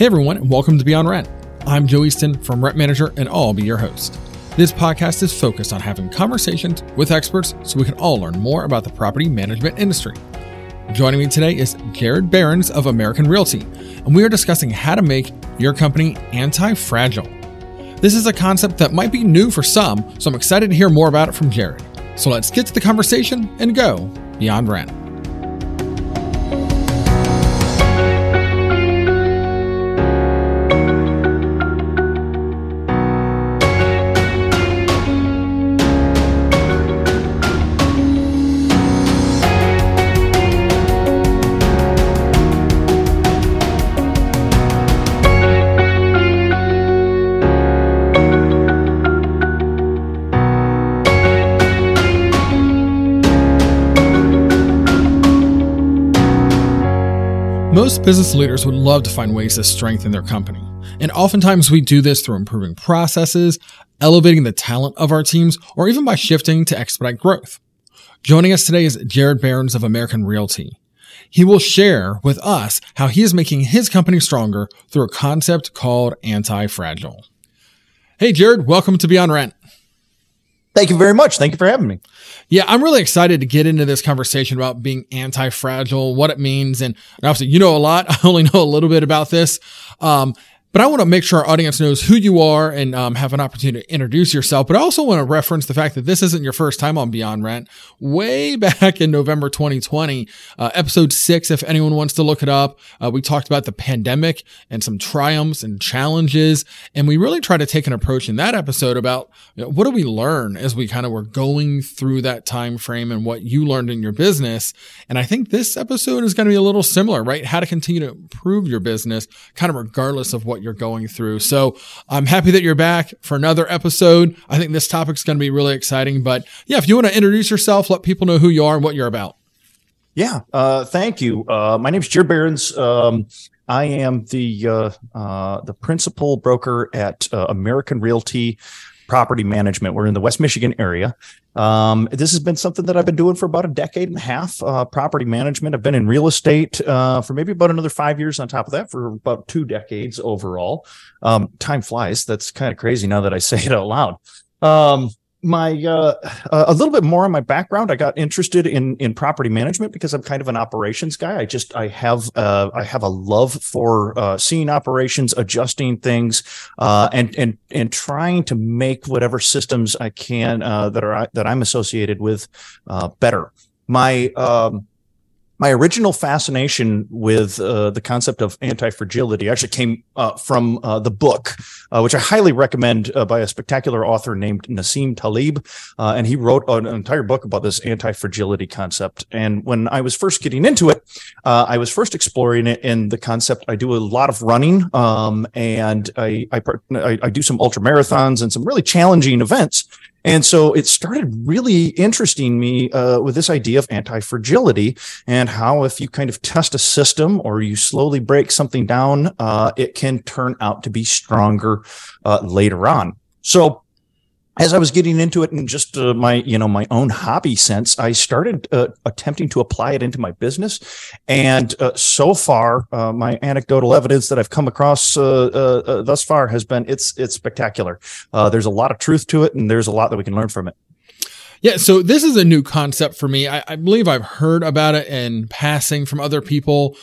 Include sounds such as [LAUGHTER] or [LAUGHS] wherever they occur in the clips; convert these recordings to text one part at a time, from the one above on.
Hey everyone, and welcome to Beyond Rent. I'm Joe Easton from Rent Manager, and I'll be your host. This podcast is focused on having conversations with experts so we can all learn more about the property management industry. Joining me today is Jared Behrens of American Realty, and we are discussing how to make your company anti fragile. This is a concept that might be new for some, so I'm excited to hear more about it from Jared. So let's get to the conversation and go beyond rent. Business leaders would love to find ways to strengthen their company. And oftentimes we do this through improving processes, elevating the talent of our teams, or even by shifting to expedite growth. Joining us today is Jared Behrens of American Realty. He will share with us how he is making his company stronger through a concept called anti-fragile. Hey, Jared, welcome to Beyond Rent. Thank you very much. Thank you for having me. Yeah, I'm really excited to get into this conversation about being anti fragile, what it means. And obviously, you know a lot. [LAUGHS] I only know a little bit about this. Um, but I want to make sure our audience knows who you are and um, have an opportunity to introduce yourself. But I also want to reference the fact that this isn't your first time on Beyond Rent. Way [LAUGHS] back in November 2020, uh, episode six, if anyone wants to look it up, uh, we talked about the pandemic and some triumphs and challenges. And we really try to take an approach in that episode about you know, what do we learn as we kind of were going through that time frame and what you learned in your business. And I think this episode is going to be a little similar, right? How to continue to improve your business, kind of regardless of what what you're going through. So I'm happy that you're back for another episode. I think this topic's going to be really exciting. But yeah, if you want to introduce yourself, let people know who you are and what you're about. Yeah, uh, thank you. Uh, my name is Jared Behrens. Um, I am the uh, uh the principal broker at uh, American Realty property management. We're in the West Michigan area. Um, this has been something that I've been doing for about a decade and a half. Uh, property management. I've been in real estate uh, for maybe about another five years. On top of that, for about two decades overall. Um, time flies. That's kind of crazy now that I [LAUGHS] say it out loud. Um, my uh, a little bit more on my background. I got interested in in property management because I'm kind of an operations guy. I just I have uh, I have a love for uh, seeing operations, adjusting things, uh, and and and trying to make whatever systems I can uh, that are that I'm associated with uh, better. My um, my original fascination with uh, the concept of anti-fragility actually came uh, from uh, the book, uh, which I highly recommend uh, by a spectacular author named Nassim Taleb, uh, and he wrote an entire book about this anti-fragility concept. And when I was first getting into it, I was first exploring it in the concept. I do a lot of running, um, and I, I, I do some ultra marathons and some really challenging events. And so it started really interesting me uh, with this idea of anti fragility and how, if you kind of test a system or you slowly break something down, uh, it can turn out to be stronger uh, later on. So as I was getting into it in just uh, my, you know, my own hobby sense, I started uh, attempting to apply it into my business. And uh, so far, uh, my anecdotal evidence that I've come across uh, uh, thus far has been it's it's spectacular. there's a lot of truth to it, and there's a lot that we can learn from it. Yeah, so this is a new concept for me. I, I believe I've heard about it in passing from other people.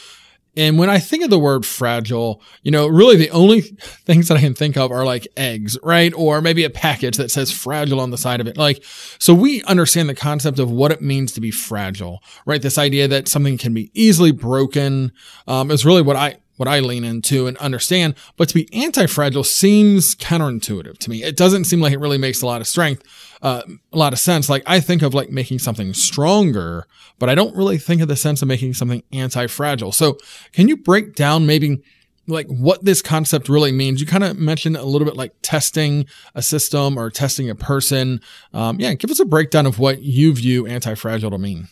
And when I think of the word fragile, you know, really the only things that I can think of are like eggs, right? Or maybe a package that says fragile on the side of it. Like, so we understand the concept of what it means to be fragile, right? This idea that something can be easily broken, um, is really what I, what I lean into and understand. But to be anti-fragile seems counterintuitive to me. It doesn't seem like it really makes a lot of strength uh, a lot of sense. Like I think of like making something stronger, but I don't really think of the sense of making something anti-fragile. So can you break down maybe like what this concept really means? You kind of mentioned a little bit like testing a system or testing a person. Um, yeah, give us a breakdown of what you view anti-fragile to mean.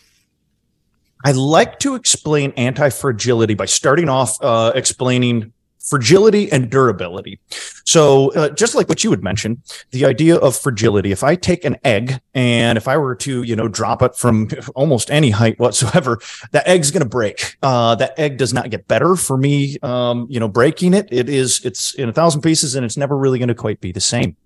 I like to explain anti fragility by starting off uh, explaining fragility and durability. So, uh, just like what you would mention, the idea of fragility. If I take an egg and if I were to, you know, drop it from [LAUGHS] almost any height whatsoever, that egg's going to break. Uh, that egg does not get better for me, um, you know, breaking it. It is, it's in a thousand pieces and it's never really going to quite be the same.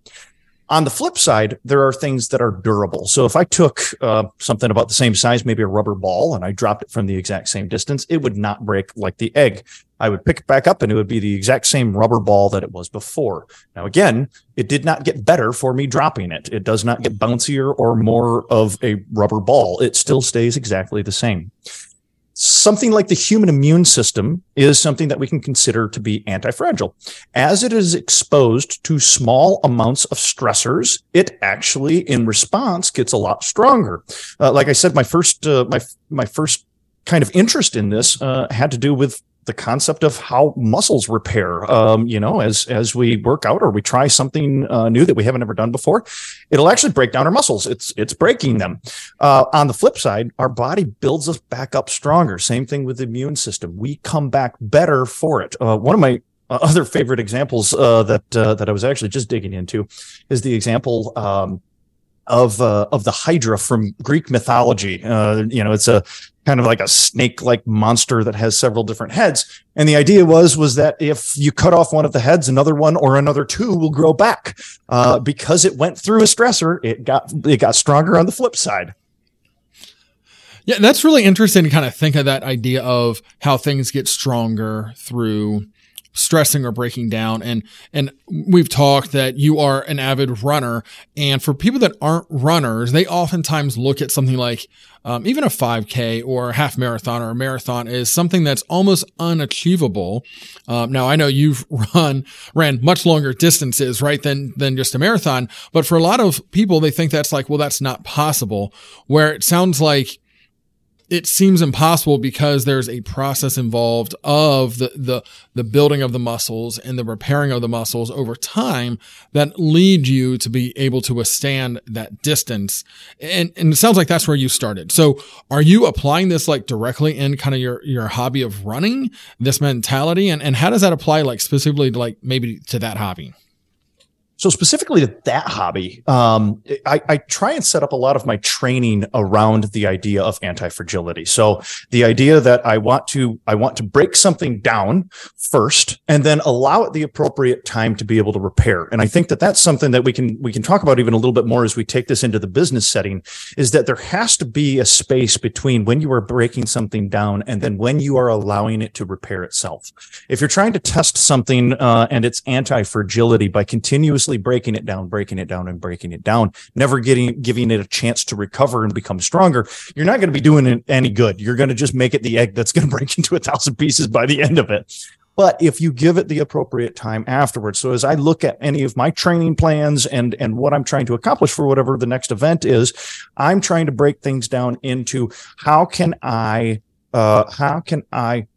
On the flip side, there are things that are durable. So if I took uh, something about the same size, maybe a rubber ball, and I dropped it from the exact same distance, it would not break like the egg. I would pick it back up and it would be the exact same rubber ball that it was before. Now, again, it did not get better for me dropping it. It does not get bouncier or more of a rubber ball. It still stays exactly the same something like the human immune system is something that we can consider to be anti-fragile. As it is exposed to small amounts of stressors, it actually, in response, gets a lot stronger. Uh, like I said, my first, uh, my my first kind of interest in this uh, had to do with the concept of how muscles repair. Um, you know, as as we work out or we try something uh, new that we haven't ever done before, it'll actually break down our muscles. It's it's breaking them. Uh, on the flip side, our body builds us back up stronger. Same thing with the immune system. We come back better for it. Uh, one of my uh, [LAUGHS] other favorite examples uh, that uh, that I was actually just digging into is the example. Um, of uh, of the Hydra from Greek mythology. Uh, you know, it's a kind of like a snake-like monster that has several different heads. And the idea was was that if you cut off one of the heads, another one or another two will grow back. Uh, because it went through a stressor, it got it got stronger on the flip side. Yeah, that's really interesting to kind of think of that idea of how things get stronger through stressing or breaking down. And and we've talked that you are an avid runner. And for people that aren't runners they oftentimes look at something like um, even a 5k or a half marathon or a marathon is something that's almost unachievable. Um, now i know you've [LAUGHS] run ran much longer distances right than than just a marathon. But for a lot of people they think that's like well that's not possible. Where it sounds like it seems impossible because there's a process involved of the, the, the building of the muscles and the repairing of the muscles over time that lead you to be able to withstand that distance. And, and it sounds like that's where you started. So are you applying this like directly in kind of your, your hobby of running this mentality? And, and how does that apply like specifically to like maybe to that hobby? So specifically to that hobby, um, I, I, try and set up a lot of my training around the idea of anti-fragility. So the idea that I want to I want to break something down first, and then allow it the appropriate time to be able to repair. And I think that that's something that we can we can talk about even a little bit more as we take this into the business setting. Is that there has to be a space between when you are breaking something down and then when you are allowing it to repair itself. If you're trying to test something uh, and it's anti-fragility by continuously breaking it down, breaking it down, and breaking it down, never getting giving it a chance to recover and become stronger, you're not going to be doing it any good. You're going to just make it the egg that's going [LAUGHS] to break into a thousand pieces by the end of it. But if you give it the appropriate time afterwards, so as I look at any of my training plans and and what I'm trying to accomplish for whatever the next event is, I'm trying to break things down into how can I uh, how can I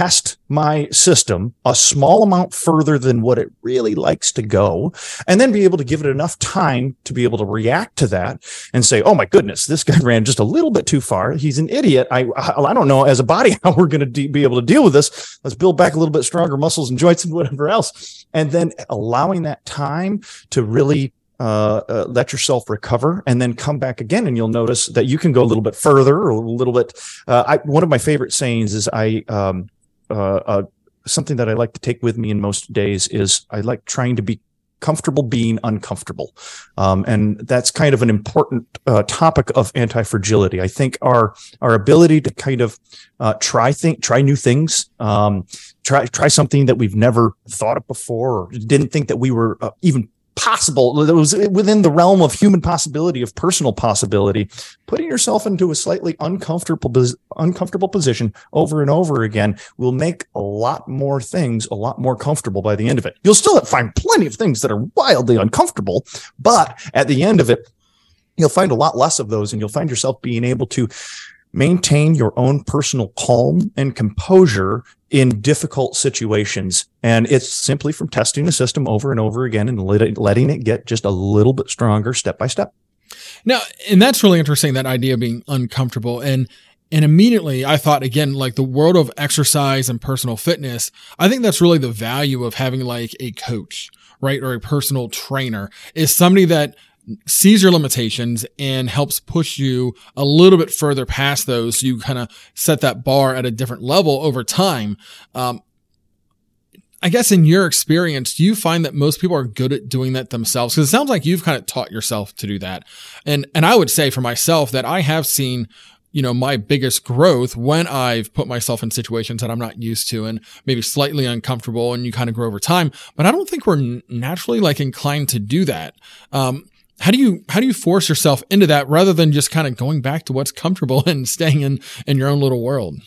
test my system a small amount further than what it really likes to go, and then be able to give it enough time to be able to react to that and say, "Oh my goodness, this guy [LAUGHS] ran just a little bit too far. He's an idiot. I I don't know as a body [LAUGHS] how we're going to de- be able to deal with this. Let's build back a little bit stronger muscles and joints and whatever else." And then allowing that time to really uh, uh, let yourself recover and then come back again and you'll notice that you can go a little bit further or a little bit uh, I, one of my favorite sayings is i um, uh, uh, something that I like to take with me in most days is I like trying to be comfortable being uncomfortable. Um, and that's kind of an important uh, topic of anti-fragility. I think our our ability to kind of uh, try think try new things, um, try try something that we've never thought of before, or didn't think that we were uh, even possible that was within the realm of human possibility of personal possibility putting yourself into a slightly uncomfortable uncomfortable position over and over again will make a lot more things a lot more comfortable by the end of it. You'll still find plenty of things that are wildly uncomfortable but at the end of it you'll find a lot less of those and you'll find yourself being able to maintain your own personal calm and composure in difficult situations. And it's simply from testing the system over and over again and letting it get just a little bit stronger step by step. Now, and that's really interesting, that idea of being uncomfortable. And And immediately I thought again, like the world of exercise and personal fitness. I think that's really the value of having like a coach, right? Or a personal trainer is somebody that sees your limitations and helps push you a little bit further past those. So you kind of set that bar at a different level over time. Um, I guess in your experience, do you find that most people are good at doing that themselves? Because it sounds like you've kind of taught yourself to do that. And and I would say for myself that I have seen, you know, my biggest growth when I've put myself in situations that I'm not used to and maybe slightly uncomfortable and you kind of grow over time. But I don't think we're naturally like inclined to do that. Um, how do you how do you force yourself into that rather than just kind of going back to what's comfortable [LAUGHS] and staying in in your own little world?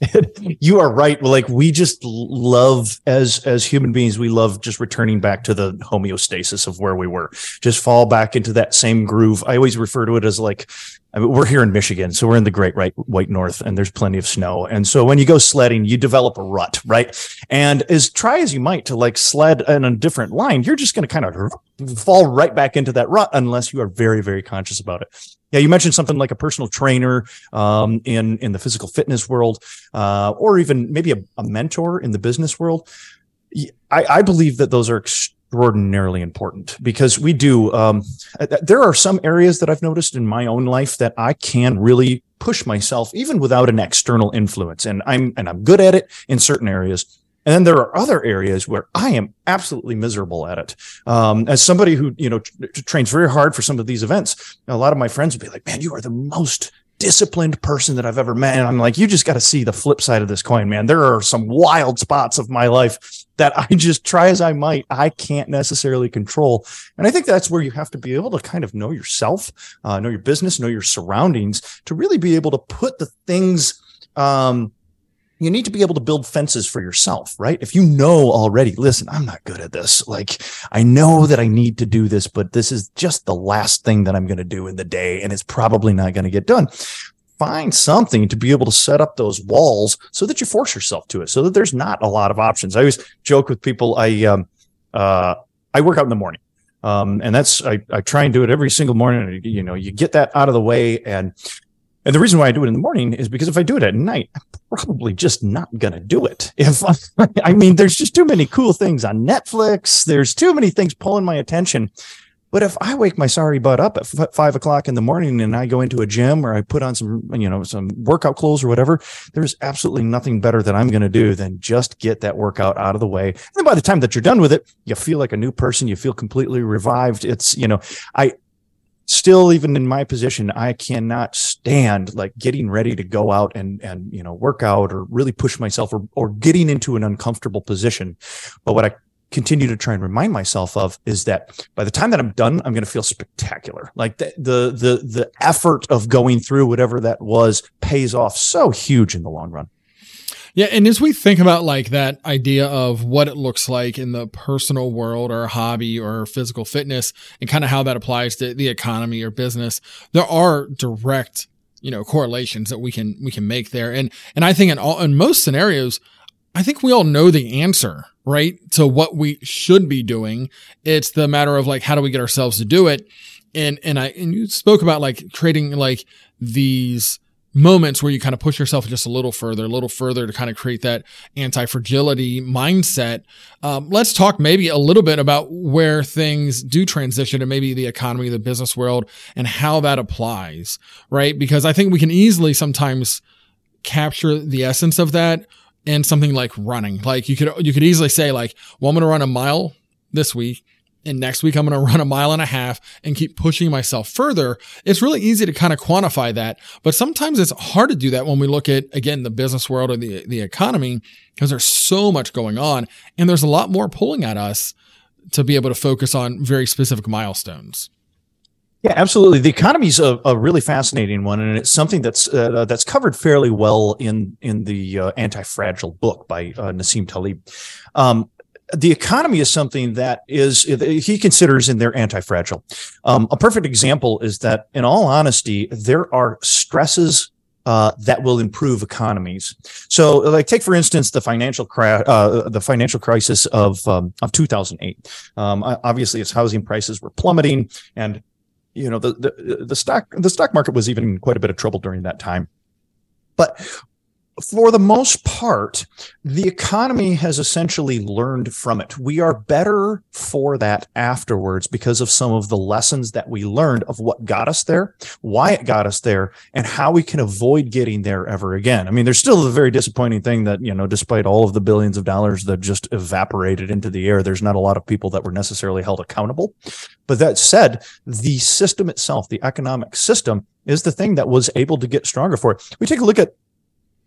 [LAUGHS] you are right. Like we just love as as human beings, we love just returning back to the homeostasis of where we were. Just fall back into that same groove. I always refer to it as like I mean, we're here in Michigan, so we're in the Great right, White North, and there's plenty of snow. And so when you go sledding, you develop a rut, right? And as try as you might to like sled in a different line, you're just going to kind of fall right back into that rut unless you are very, very conscious about it. Yeah, you mentioned something like a personal trainer um, in in the physical fitness world, uh, or even maybe a, a, mentor in the business world. I, I believe that those are extraordinarily important because we do. Um, uh, there are some areas that I've noticed in my own life that I can really push myself even without an external influence, and I'm and I'm good at it in certain areas. And then there are other areas where I am absolutely miserable at it. Um, as somebody who, you know, t- trains very hard for some of these events, a lot of my friends would be like, man, you are the most disciplined person that I've ever met. And I'm like, you just got to see the flip side of this coin, man. There are some wild spots of my life that I [LAUGHS] just try as I might, I can't necessarily control. And I think that's where you have to be able to kind of know yourself, uh, know your business, know your surroundings to really be able to put the things, um, you need to be able to build fences for yourself, right? If you know already, listen, I'm not good at this. Like, I know that I need to do this, but this is just the last thing that I'm going to do in the day, and it's probably not going to get done. Find something to be able to set up those walls so that you force yourself to it, so that there's not a lot of options. I always joke with people, I, um, uh, I work out in the morning. Um, and that's, I, I try and do it every single morning. You know, you get that out of the way and and the reason why I do it in the morning is because if I do it at night, I'm probably just not going to do it. [LAUGHS] If I I mean, there's just too many cool things on Netflix. There's too many things pulling my attention. But if I wake my sorry butt up at f- five o'clock in the morning and I go into a gym or I put on some, you know, some workout clothes or whatever, there's absolutely nothing better that I'm going to do than just get that workout out of the way. And by the time that you're done with it, you feel like a new person. You feel completely revived. It's, you know, I, still even in my position i cannot stand like getting ready to go out and and you know work out or really push myself or, or getting into an uncomfortable position. But what i continue to try and remind myself of is that by the time that i'm done i'm going to feel spectacular. Like the, the the the effort of going through whatever that was pays off so huge in the long run yeah, and as we think about like that idea of what it looks like in the personal world or hobby or physical fitness and kind of how that applies to the economy or business, there are direct, you know, correlations that we can we can make there. And and I think in all in most scenarios, I think we all know the answer, right? To what we should be doing. It's the matter of like how do we get ourselves to do it? And and I and you spoke about like creating like these moments where you kind of push yourself just a little further, a little further to kind of create that anti fragility mindset. Um, let's talk maybe a little bit about where things do transition and maybe the economy, the business world, and how that applies, right? Because I think we can easily sometimes capture the essence of that in something like running. Like you could, you could easily say like, well, I'm going to run a mile this week and next week I'm going [LAUGHS] to run a mile and a half and keep pushing myself further. It's really easy to kind of quantify that, but sometimes it's hard to do that when we look at, again, the business world or the, the economy, because there's so much going on and there's a lot more pulling at us to be able to focus on very specific milestones. Yeah, absolutely. The economy is a, a, really fascinating one, and it's something that's uh, that's covered fairly well in in the uh, anti-fragile book by uh, Nassim Taleb. Um, the economy is something that is he considers in their anti-fragile. Um, a perfect example is that, in all honesty, there are stresses uh, that will improve economies. So, like, take for instance the financial crash, uh, the financial crisis of um, of 2008. Um, obviously, its housing prices were plummeting, and you know the, the the stock the stock market was even in quite a bit of trouble during that time. But for the most part, the economy has essentially learned from it. We are better for that afterwards because of some of the lessons that we learned of what got us there, why it got us there, and how we can avoid getting there ever again. I mean, there's still a very disappointing thing that, you know, despite all of the billions of dollars that just evaporated into the air, there's not a lot of people that were necessarily held accountable. But that said, the system itself, the economic system, is the thing that was able to get stronger for it. We take a look at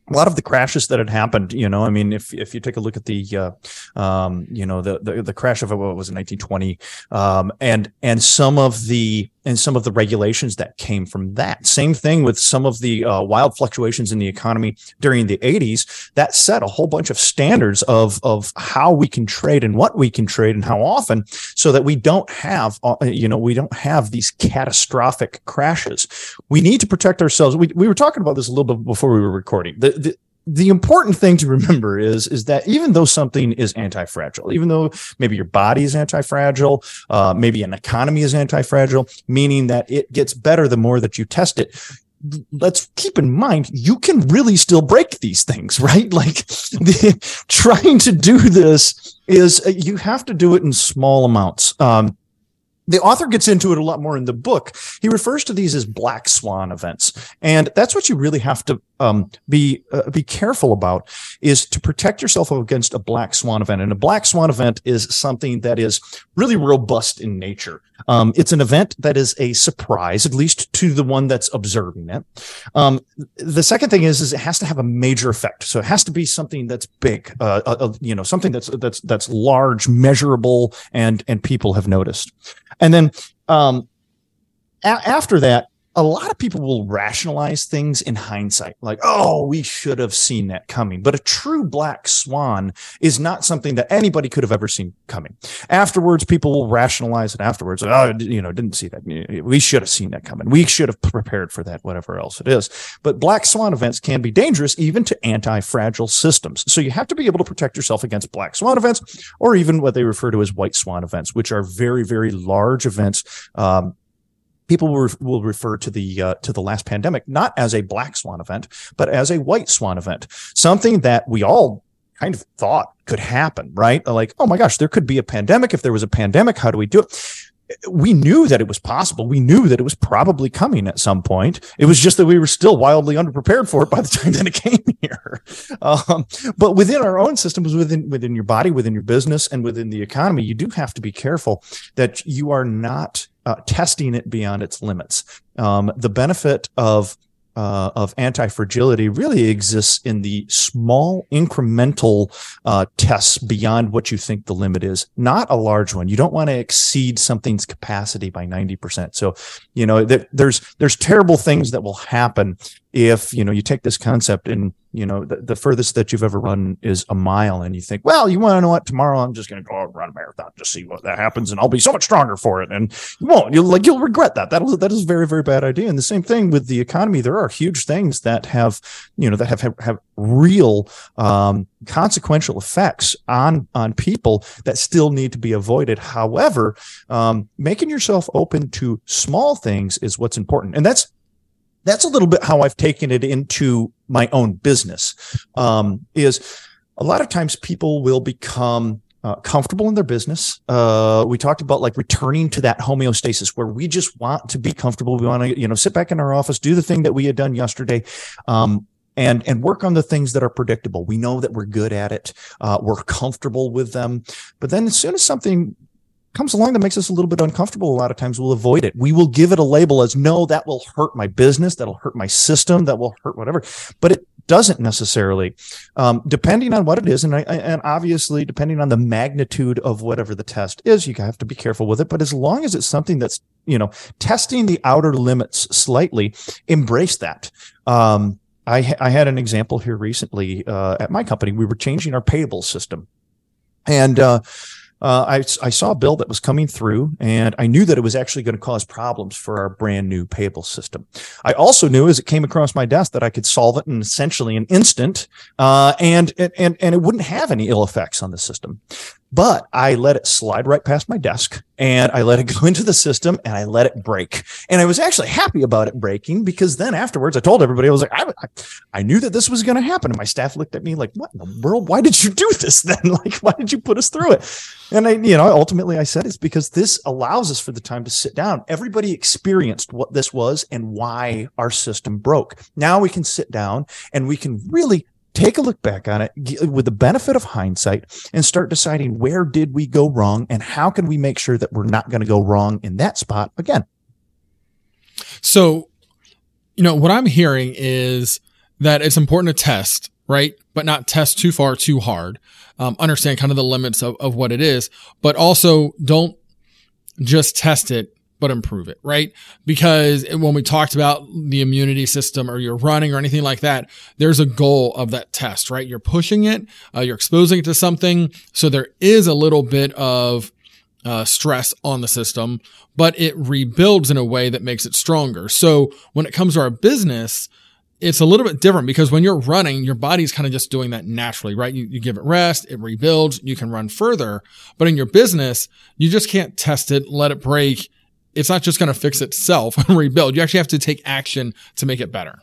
a lot of the crashes that had happened, you know, I mean, if if you take a look at the, uh, um, you know, the, the the crash of what was in 1920, um, and and some of the and some of the regulations that came from that. Same thing with some of the uh, wild fluctuations in the economy during the 80s. That set a whole bunch of standards of of how we can trade and what we can trade and how often, so that we don't have, uh, you know, we don't have these catastrophic crashes. We need to protect ourselves. We we were talking about this a little bit before we were recording. The, the, the important thing to remember is is that even though something is anti-fragile, even though maybe your body is anti-fragile, uh, maybe an economy is anti-fragile, meaning that it gets better the more that you test it. Let's keep in mind you can really still break these things, [LAUGHS] right? Like [LAUGHS] the, trying to do this is uh, you have to do it in small amounts. Um, the author gets into it a lot more in the book. He refers to these as black swan events, and that's what you really have to um, be uh, be careful about is to protect yourself against a black swan event. And a black swan event is something that is really robust in nature. Um, it's an event that is a surprise, at least to the one that's observing it. Um, the second thing is, is it has to have a major effect. So it has to be something that's big, uh, uh, uh you know, something that's that's that's large, measurable, and and people have noticed. And then um, a- after that, a lot of people will rationalize things in hindsight, like, oh, we should have seen that coming. But a true black swan is not something that anybody could have ever seen coming. Afterwards, people will rationalize it afterwards. Oh, you know, didn't see that. We should have seen that coming. We should have prepared for that, whatever else it is. But black swan events can be dangerous even to anti fragile systems. So you have to be able to protect yourself against black swan events or even what they refer to as white swan events, which are very, very large events. Um, people will, will refer to the uh, to the last pandemic not as a black swan event, but as a white swan event, something that we all kind of thought could happen, right? Like, oh my gosh, there could be a pandemic. If there was a pandemic, how do we do it? we knew that it was possible. We knew that it was probably coming at some point. It was just that we were still wildly underprepared for it by the time that it came here. [LAUGHS] Um, but within our own systems, within within your body, within your business, and within the economy, you do have to be careful that you are not uh, testing it beyond its limits. Um, the benefit of uh, of anti-fragility really exists in the small incremental uh, tests beyond what you think the limit is, not a large one. You don't want to exceed something's capacity by 90%. So, you know, th- there's, there's terrible things that will happen if, you know, you take this concept and you know, the, the, furthest that you've ever run is a mile. And you think, well, you want to know what? Tomorrow I'm just going to go out and run a marathon just see what that happens. And I'll be so much stronger for it. And you won't, you'll like, you'll regret that. That is, that is a very, very bad idea. And the same thing with the economy. There are huge things that have, you know, that have, have, have real, um, consequential effects on, on people that still need to be avoided. However, um, making yourself open to small things is what's important. And that's, that's a little bit how I've taken it into my own business. Um, is a lot of times people will become uh, comfortable in their business. Uh, we talked about like returning to that homeostasis where we just want to be comfortable. We want to, you know, sit back in our office, do the thing that we had done yesterday. Um, and and work on the things that are predictable. We know that we're good at it. Uh, we're comfortable with them. But then as soon as something comes along that makes us a little bit uncomfortable, a lot of times we'll avoid it. We will give it a label as no, that will hurt my business, that'll hurt my system, that will hurt whatever. But it doesn't necessarily, um, depending on what it is, and I, and obviously depending on the magnitude of whatever the test is, you have to be careful with it. But as long as it's something that's you know testing the outer limits slightly, embrace that. Um, I, I had an example here recently uh, at my company. We were changing our payable system, and uh, uh, I, I saw a bill that was coming through and I knew that it was actually going to cause problems for our brand new payable system. I also knew as it came across my desk that I could solve it in essentially an instant, uh, and, and, and it wouldn't have any ill effects on the system. But I let it slide right past my desk and I let it [LAUGHS] go into the system and I let it break. And I was actually happy about it breaking because then afterwards I told everybody, I was like, I, I, knew that this was going to happen. And my staff looked at me like, what in the world? Why did you do this then? [LAUGHS] Like, why did you put us through it? And I, you know, ultimately I said it's because this allows us for the time to sit down. Everybody experienced what this was and why our system broke. Now we can sit down and we can really take a look back on it with the benefit of hindsight and start deciding where did we go wrong and how can we make sure that we're not going to go wrong in that spot again. So, you know, what I'm hearing is that it's important to test, right? But not test too far, too hard. Um, understand kind of the limits of, of what it is, but also don't just test it but improve it, right? Because when we talked about the immunity system or you're running or anything like that, there's a goal of that test, right? You're pushing it, uh, you're exposing it to something. So there is a little bit of uh, stress on the system, but it rebuilds in a way that makes it stronger. So when it comes to our business, it's a little bit different because when you're running, your body's kind of just doing that naturally, right? You, you give it rest, it rebuilds, you can run further. But in your business, you just can't test it, let it break, it's not just going to fix itself [LAUGHS] and rebuild. You actually have to take action to make it better.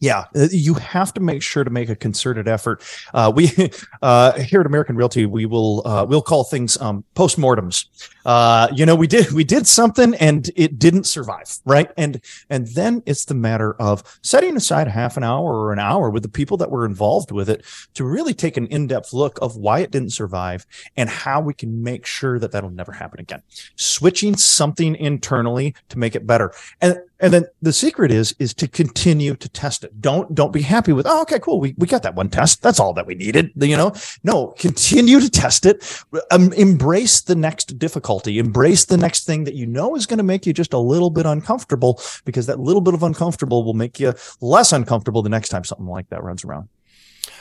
Yeah, uh, you have to make sure to make a concerted effort. Uh, we [LAUGHS] uh, here at American Realty, we will uh, we'll call things um, postmortems. Uh, you know, we did we did something and it didn't survive, right? And and then it's the matter of setting aside half an hour or an hour with the people that were involved with it to really take an in depth look of why it didn't survive and how we can make sure that that'll never happen again. Switching something internally to make it better, and and then the secret is is to continue to test it. Don't don't be happy with oh okay cool we we got that one test that's all that we needed you know no continue to test it. Um, embrace the next difficulty. Embrace the next thing that you know is going to make you just a little bit uncomfortable because that little bit of uncomfortable will make you less uncomfortable the next time something like that runs around.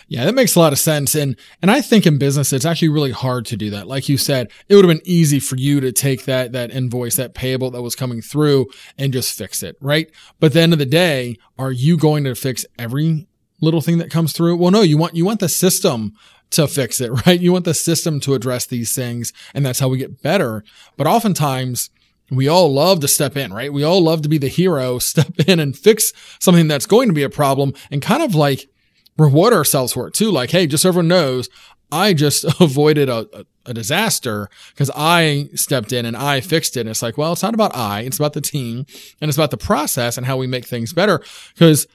Yeah, that makes a lot of sense. And, and I think in business, it's actually really hard to do that. Like you said, it would have been easy for you to take that, that invoice, that payable that was coming through and just fix it. Right. But at the end of the day, are you going to fix every little thing that comes through? Well, no, you want, you want the system to fix it, [LAUGHS] right? You want the system to address these things. And that's how we get better. But oftentimes, we all love to step in, right? We all love to be the hero, [LAUGHS] step in and fix something that's going to be a problem and kind of like reward ourselves for it too. Like, hey, just so everyone knows, I just [LAUGHS] avoided a, a, disaster because I stepped in and I fixed it. And it's like, well, it's not about I, it's about the team and it's about the process and how we make things better. Because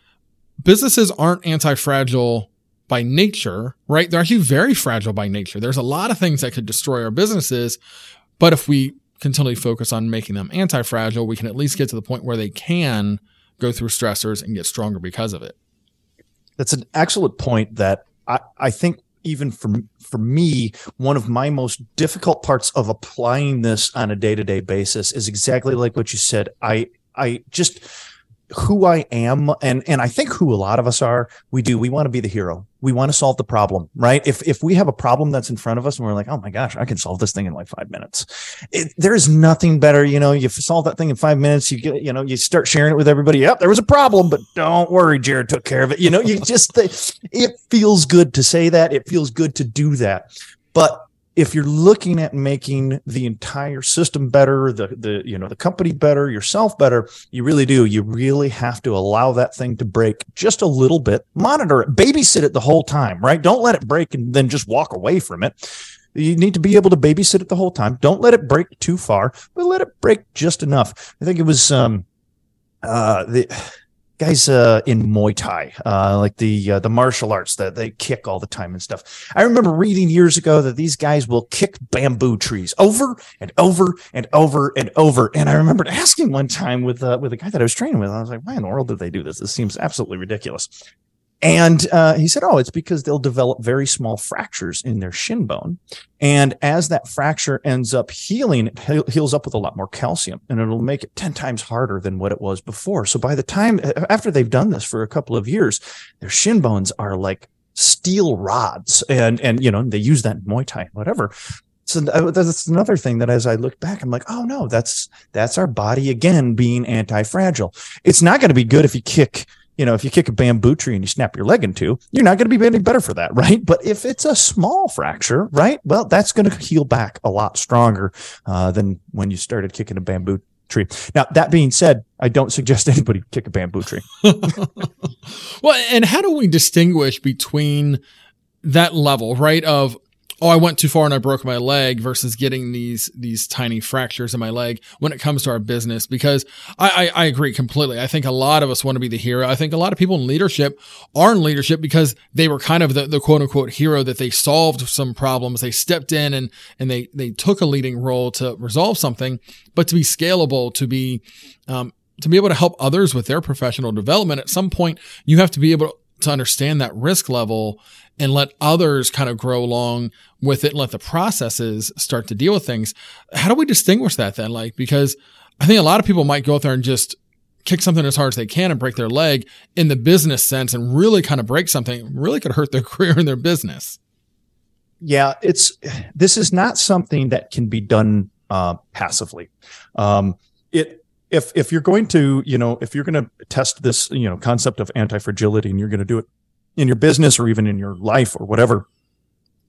businesses aren't anti fragile by nature, right? They're actually very fragile by nature. There's a lot of things that could destroy our businesses. But if we continually focus on making them anti fragile, we can at least get to the point where they can go through stressors and get stronger because of it. That's an excellent point that I, I think even for for me, one of my most difficult parts of applying this on a day to day basis is exactly like what you said. I I just who I am and and I think who a lot of us are, we do. We want to be the hero. We want to solve the problem, right? If if we have a problem that's in front of us and we're like, "Oh my gosh, I can solve this thing in like 5 minutes." It, there's nothing better, you know, you solve that thing in 5 minutes, you get, you know, you start sharing it with everybody. Yep, there was a problem, but don't worry, Jared took care of it. You know, you [LAUGHS] just it feels good to say that. It feels good to do that. But if you're looking at making the entire system better, the the you know the company better, yourself better, you really do. You really have to allow that thing to break just a little bit. Monitor it, babysit it the whole time, right? Don't let it break and then just walk away from it. You need to be able to babysit it the whole time. Don't let it break too far, but let it break just enough. I think it was um uh the guys uh, in Muay Thai, uh, like the uh, the martial arts that they kick all the time and stuff. I remember reading years ago that these guys will kick bamboo trees over and over and over and over. And I remember asking one time with uh, with a guy that I was training with, I was like, "Why in the world did they do this? This seems absolutely ridiculous." And uh, he said, "Oh, it's because they'll develop very small fractures in their shin bone, and as that fracture ends up healing, it heals up with a lot more calcium, and it'll make it ten times harder than what it was before. So by the time after they've done this for a couple of years, their shin bones are like steel rods, and and you know they use that in Muay Thai, whatever. So uh, that's another thing that as I look back, I'm like, oh no, that's that's our body again being anti-fragile. It's not going to be good if you kick you know, if you kick a bamboo tree and you snap your leg in two, you're not going to be any better for that, [LAUGHS] right? But if it's a small fracture, right, well, that's going to heal back a lot stronger uh, than when you started kicking a bamboo tree. Now, that being said, I don't suggest [LAUGHS] anybody kick a bamboo tree. [LAUGHS] well, and how do we distinguish between that level, right? Of oh, I went too far and I broke my leg versus getting these these tiny fractures in my leg when it comes to our business. Because I, I, I agree completely. I think a lot of us want to be the hero. I think a lot of people in leadership are in leadership because they were kind of the, the quote unquote hero that they solved some problems. They stepped in and and they they took a leading role to resolve something. But to be scalable, to be um, to be able to help others with their professional development, at some point you have to be able to understand that risk level and let others kind of grow along with it and let the processes start to deal with things. How do we distinguish that then? Like, because I think a lot of people might go out there and just kick something as hard as they can and break their leg in the business sense and really kind of break something really could hurt their [LAUGHS] career and their business. Yeah, it's this is not something that can be done uh, passively. Um, it if if you're going to you know if you're going to test this you know concept of anti fragility and you're going to do it in your business or even in your life or whatever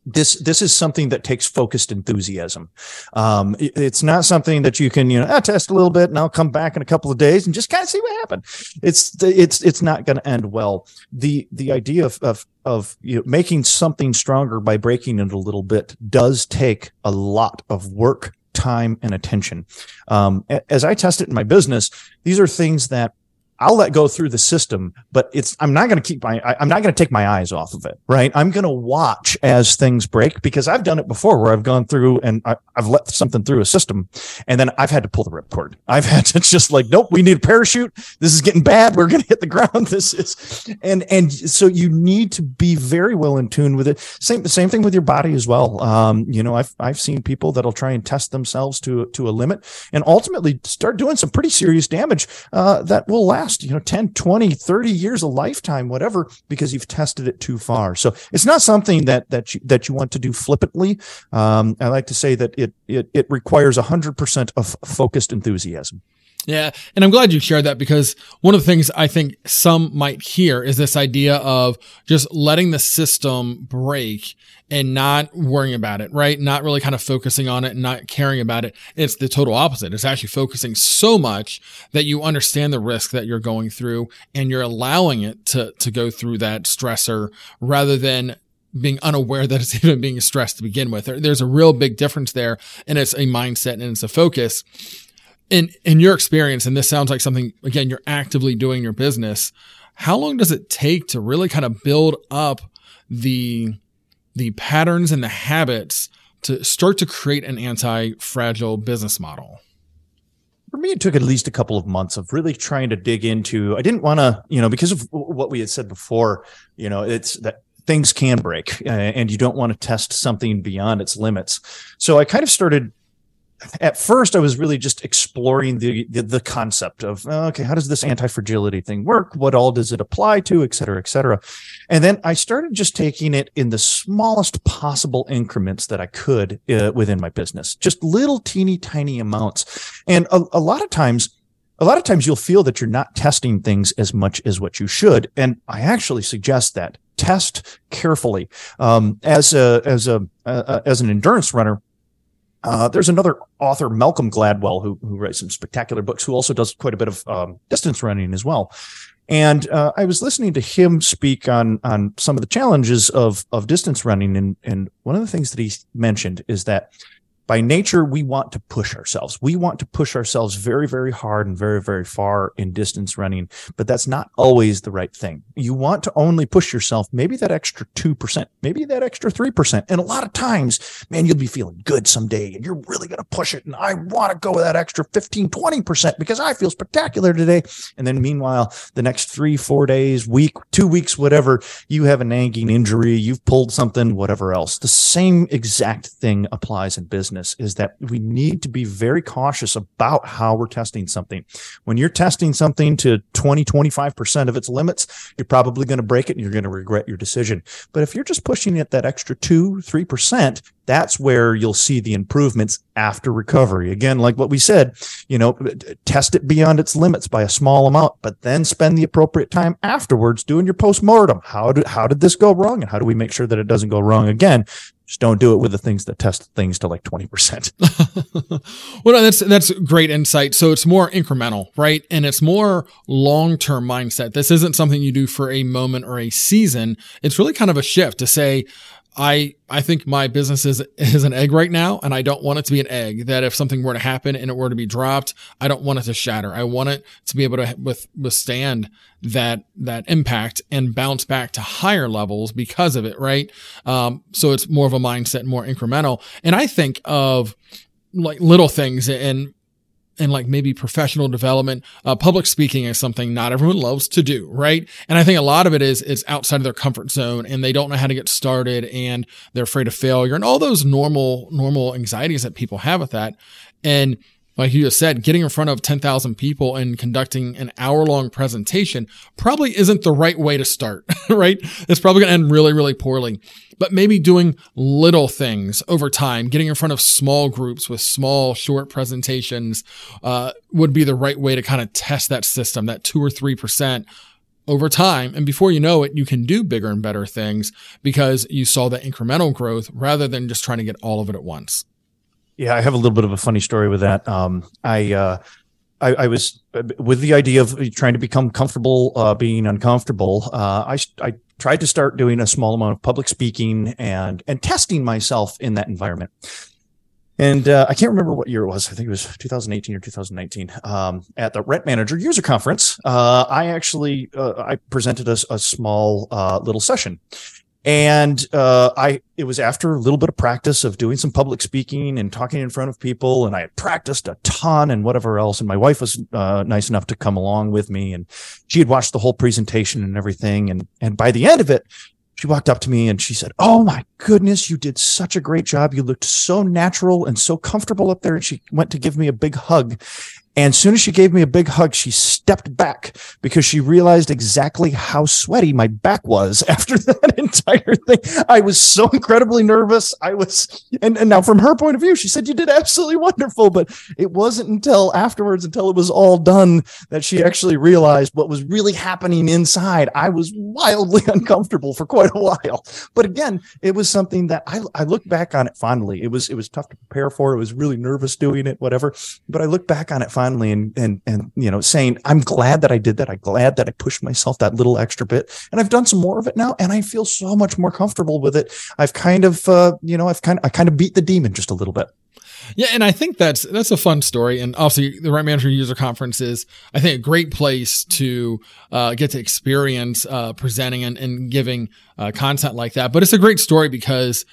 this this is something that takes focused enthusiasm. Um, it, it's not something that you can you know ah, test a little bit and I'll come back in a couple of days and just kind of see what happened. It's it's it's not going to end well. The the idea of of of you know, making something stronger by breaking it a little bit does take a lot of work time and attention. Um, as I test it in my business, these are things that I'll let go through the system, but it's, I'm not going to keep my, I, I'm not going to take my eyes off of it, right? I'm going to watch as things break because I've done it before where I've gone through and I, have let something through a system and then I've had to pull the ripcord. I've had to just like, nope, we need a parachute. This is getting bad. We're going to hit the ground. [LAUGHS] This is, and, and so you need to be very well in tune with it. Same, same thing with your body as well. Um, you know, I've, I've seen people that'll try and test themselves to, to a limit and ultimately start doing some pretty serious damage, uh, that will last you know, 10, 20, 30 years, a lifetime, whatever, because you've tested it too far. So it's not something that, that you, that you want to do flippantly. Um, I like to say that it, it, it requires a hundred percent of focused enthusiasm. Yeah. And I'm glad you shared that because one of the things I think some might hear is this idea of just letting the system break and not worrying about it, right? Not really kind of focusing on it and not caring about it. It's the total opposite. It's actually focusing so much that you understand the risk that you're going through and you're allowing it to, to go through that stressor rather than being unaware that it's [LAUGHS] even being stressed to begin with. There's a real big difference there and it's a mindset and it's a focus in in your experience, and this sounds like something again you're actively doing your business. How long does it take to really kind of build up the the patterns and the habits to start to create an anti-fragile business model? For me, it took at least a couple of months of really trying to dig into. I didn't want to, you know, because of what we had said before. You know, it's that things can break, uh, and you don't want to test something beyond its limits. So I kind of started at first I was really just exploring the, the, the concept of okay, how does this anti fragility thing work? What all does it apply to, et cetera, et cetera. And then I started just taking it in the smallest possible increments that I could uh, within my business, just little teeny tiny amounts. And a, a lot of times, a lot of times you'll feel that you're not testing things as much as what you should. And I actually suggest that test carefully. Um, as a, as a, uh, as an endurance runner, uh, there's another author, Malcolm Gladwell, who, who writes some spectacular books, who also does quite a bit of um, distance running as well. And uh, I was listening to him speak on on some of the challenges of of distance running, and and one of the things that he mentioned is that by nature, we want to push ourselves. We want to push ourselves very, very hard and very, very far in distance running, but that's not always the right thing. You want to only push yourself maybe that extra 2%, maybe that extra 3%. And a lot of times, man, you'll be feeling good someday and you're really going to push it. And I want to go with that extra 15, 20% because I feel spectacular today. And then meanwhile, the next three, four days, week, two weeks, whatever, you have a nagging injury, you've pulled something, whatever else. The same exact thing applies in business business is that we need to be very cautious about how we're testing something. When you're testing something to 20, 25% of its limits, you're probably going to break it and you're going to regret your decision. But if you're just pushing it that extra two, 3%, that's where you'll see the improvements after recovery. Again, like what we said, you know, test it beyond its limits by a small amount, but then spend the appropriate time afterwards doing your postmortem. How did how did this go wrong, and how do we make sure that it doesn't go wrong again? Just don't do it with the things that test things to like 20%. [LAUGHS] well, that's, that's great insight. So it's more incremental, right? And it's more long-term mindset. This isn't something you do for a moment or a season. It's really kind of a shift to say, I I think my business is is an egg right now, and I don't want it to be an egg. That if something were to happen and it were to be dropped, I don't want it to shatter. I want it to be able to with, withstand that that impact and bounce back to higher levels because of it. Right. Um, so it's more of a mindset, more incremental. And I think of like little things and and like maybe professional development. Uh, public speaking is something not everyone loves to do, right? And I think a lot of it is it's outside of their comfort zone and they don't know how to get started and they're afraid of failure and all those normal normal anxieties that people have with that. And like you just said, getting in front of 10,000 people and conducting an hour long presentation probably isn't the right way to start, [LAUGHS] right? It's probably going to end really, really poorly. But maybe doing little things over time, getting in front of small groups with small, short presentations, uh, would be the right way to kind of test that system, that two or 3% over time. And before you know it, you can do bigger and better things because you saw the incremental growth rather than just trying to get all of it at once. Yeah, I have a little bit of a funny story with that. Um, I, uh, I, I, was with the idea of trying to become comfortable uh, being uncomfortable. Uh, I, I tried to start doing a small amount of public speaking and and testing myself in that environment. And uh, I can't remember what year it was. I think it was 2018 or 2019. Um, at the Rent Manager User Conference, uh, I actually uh, I presented a, a small uh, little session, and uh, I it was after a little bit of practice of doing some public speaking and talking in front of people, and I had practiced a ton and whatever else. And my wife was uh, nice enough to come along with me, and she had watched the whole presentation and everything. And and by the end of it, she walked up to me and she said, "Oh my goodness, you did such a great job. You looked so natural and so comfortable up there." And she went to give me a big hug, and as soon as she gave me a big hug, she stepped back because she realized exactly how sweaty my back was [LAUGHS] after that entire thing. I was so incredibly nervous. I was, and, and now from her point of view, she said, You did absolutely wonderful. But it wasn't until afterwards, until it was all done, that she actually realized what was really happening inside. I was wildly [LAUGHS] uncomfortable for quite a while. But again, it was something that I, I look back on it fondly. It was, it was tough to prepare for. It was really nervous doing it, whatever. But I look back on it fondly and and and you know saying i'm glad that i did that. I'm glad that i pushed myself that little extra bit. And i've done some more of it now and i feel so much more comfortable with it. I've kind of uh, you know i've kind of i kind of beat the demon just a little bit. Yeah, and I think that's that's a fun story, and obviously the Rent Manager User Conference is, I think, a great place to uh, get to experience uh, presenting and, and giving uh, content like that. But it's a great story because,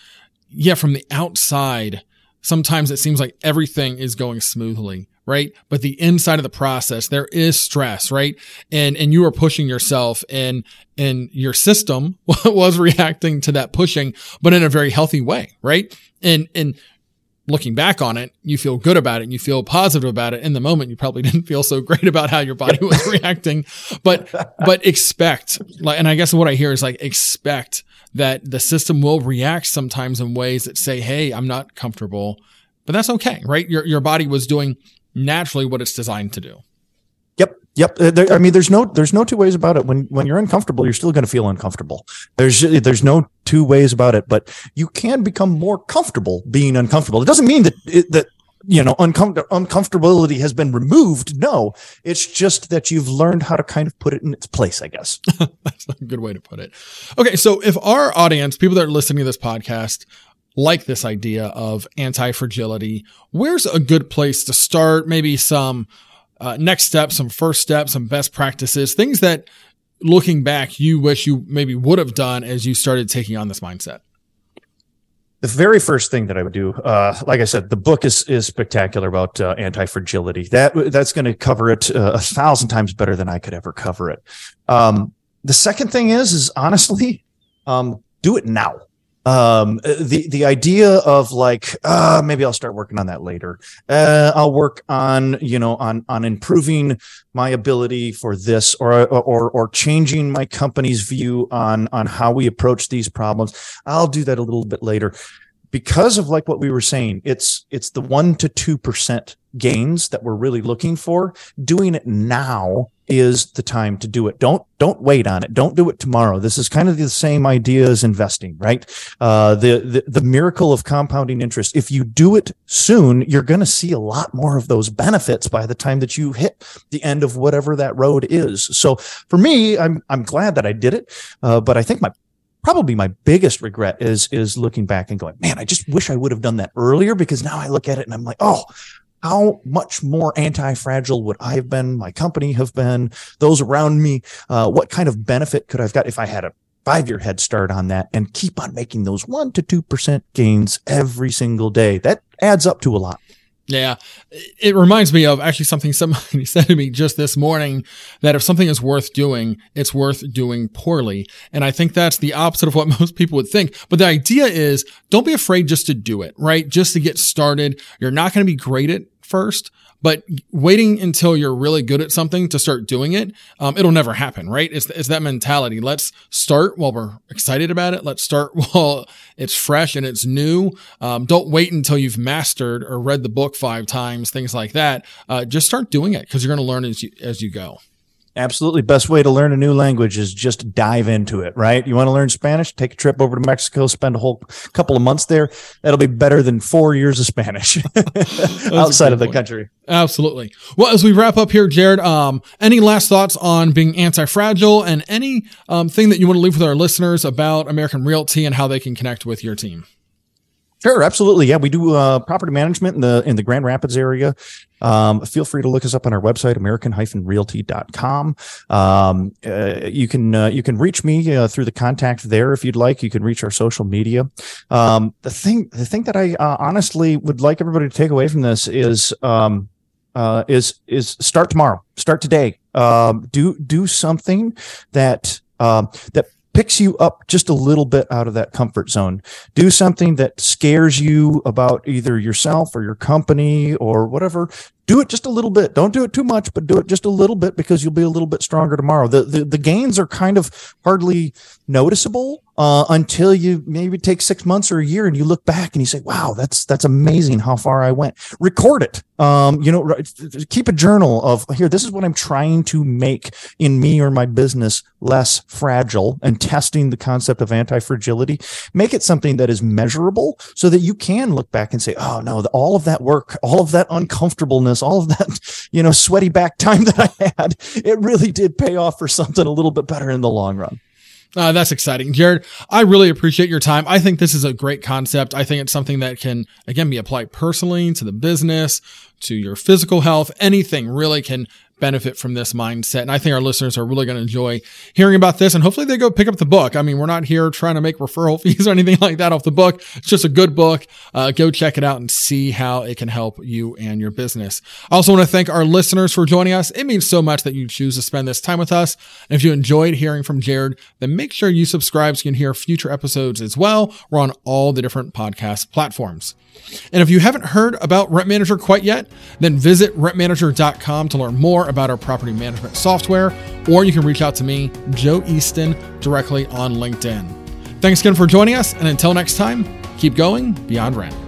yeah, from the outside, sometimes it seems like everything is going smoothly right? But the inside of the process, there is stress, right? And, and you are pushing yourself and, and your system [LAUGHS] was reacting to that pushing, but in a very healthy way, right? And, and looking back on it, you feel good about it and you feel positive about it. In the moment, you probably [LAUGHS] didn't feel so great about how your body was [LAUGHS] reacting, but, but expect like, and I guess what I hear is like, expect that the system will react sometimes in ways that say, Hey, I'm not comfortable, but that's okay, right? Your, your body was doing naturally what it's designed to do. Yep. Uh, there, I mean, there's no, there's no two ways about it. When, when you're uncomfortable, you're still going to feel uncomfortable. There's, there's no two ways about it, but you can become more comfortable being uncomfortable. It doesn't mean that, it, that, you know, uncom- uncomfortability has been removed. No, it's just that you've learned how to kind of put it in its place, I guess. [LAUGHS] That's a good way to put it. Okay. So if our audience, people that are listening to this podcast, like this idea of anti fragility. Where's a good place to start? Maybe some uh, next steps, some first steps, some best practices, things that looking back, you wish you maybe would have done as you started taking on this mindset. The very first thing that I would do, uh, like I said, the book is is spectacular about uh, anti fragility. That that's going to cover it uh, a thousand times better than I could ever cover it. Um, the second thing is, is honestly, um, do it now um, the the idea of like uh, maybe I'll start working on that later. Uh, I'll work on you know on on improving my ability for this or or or changing my company's view on on how we approach these problems. I'll do that a little bit later. Because of like what we were saying, it's it's the one to two percent gains that we're really looking for. Doing it now is the time to do it. Don't don't wait on it. Don't do it tomorrow. This is kind of the same idea as investing, right? Uh, the, the the miracle of compounding interest. If you do it soon, you're going to see a lot more of those benefits by the time that you hit the end of whatever that road is. So for me, I'm I'm glad that I did it, uh, but I think my probably my biggest regret is is looking back and going, man, I just wish I would have done that earlier because now I look at it and I'm like, oh, how much more anti-fragile would I have been, my company have been, those around me? Uh, what kind of benefit could I've got if I had a five-year head start on that and keep on making those one to two percent gains every single day? That adds up to a lot. Yeah. It reminds me of actually something [LAUGHS] somebody said to me just this morning that if something is worth doing, it's worth doing poorly. And I think that's the opposite of what [LAUGHS] most people would think. But the idea is don't be afraid just to do it, right? Just to get started. You're not going to be great at first, but waiting until you're really good at something to start doing it, um, it'll never happen, right? It's, it's that mentality. Let's start while we're excited about it. Let's start [LAUGHS] while it's fresh and it's new. Um, don't wait until you've mastered or read the book five times, things like that. Uh, just start doing it because you're going to learn as you, as you go. Absolutely. Best way to learn a new language is just dive into it, right? You want to learn Spanish? Take a trip over to Mexico, spend a whole couple of months there. That'll be better than four years of Spanish [LAUGHS] [LAUGHS] outside of the point. country. Absolutely. Well, as we wrap up here, Jared, um, any last thoughts on being anti-fragile and any um, thing that you want to leave with our listeners about American Realty and how they can connect with your team? Sure, absolutely. Yeah, we do uh, property management in the in the Grand Rapids area. Um, feel free to look us up on our website, american-realty.com. Um, uh, you can uh, you can reach me uh, through the contact there if you'd like. You can reach our social media. Um, the thing the thing that I uh, honestly would like everybody to take away from this is um, uh, is is start tomorrow, start today. Um, do do something that um, that picks you up just a little bit out of that comfort zone. Do something that scares you about either yourself or your company or whatever. Do it just a little bit. Don't do it too much, but do it just a little bit because you'll be a little bit stronger tomorrow. The the, the gains are kind of hardly noticeable uh, until you maybe take six months or a year and you look back and you say, wow, that's, that's amazing how far I went. Record it. Um, you know, keep a journal of here, this is what I'm trying to make in me or my business less fragile and testing the concept of anti-fragility. Make it something that is measurable so that you can look back and say, oh no, all of that work, all of that uncomfortableness, all of that, you know, sweaty back time that I had, it really did pay off for something a little bit better in the long run. Uh, that's exciting. Jared, I really appreciate your time. I think this is a great concept. I think it's something that can, again, be applied personally to the business, to your physical health. Anything really can benefit from this mindset. And I think our listeners are really going to enjoy hearing about this and hopefully they go pick up the book. I mean, we're not here trying to make referral [LAUGHS] fees or anything like that off the book. It's just a good book. Uh, go check it out and see how it can help you and your business. I also want to thank our listeners for joining us. It means so much that you choose to spend this time with us. And if you enjoyed hearing from Jared, then make sure you subscribe so you can hear future episodes as well. We're on all the different podcast platforms. And if you haven't heard about Rent Manager quite yet, then visit rentmanager.com to learn more about our property management software, or you can reach out to me, Joe Easton, directly on LinkedIn. Thanks again for joining us, and until next time, keep going beyond rent.